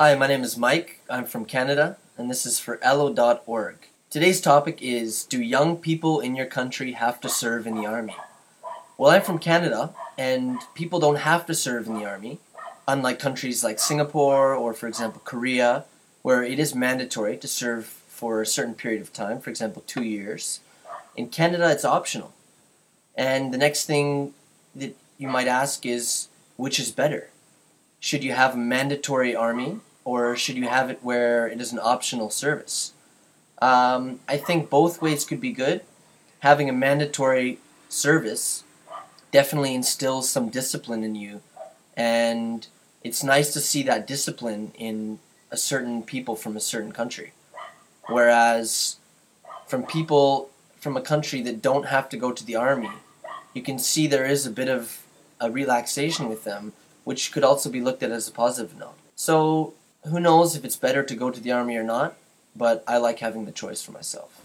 Hi, my name is Mike. I'm from Canada, and this is for Elllo.org. Today's topic is Do young people in your country have to serve in the Army? Well, I'm from Canada, and people don't have to serve in the Army, unlike countries like Singapore or, for example, Korea, where it is mandatory to serve for a certain period of time, for example, two years. In Canada, it's optional. And the next thing that you might ask is which is better? Should you have a mandatory army or should you have it where it is an optional service? Um, I think both ways could be good. Having a mandatory service definitely instills some discipline in you, and it's nice to see that discipline in a certain people from a certain country. Whereas from people from a country that don't have to go to the army, you can see there is a bit of a relaxation with them, which could also be looked at as a positive note. So, who knows if it's better to go to the army or not, but I like having the choice for myself.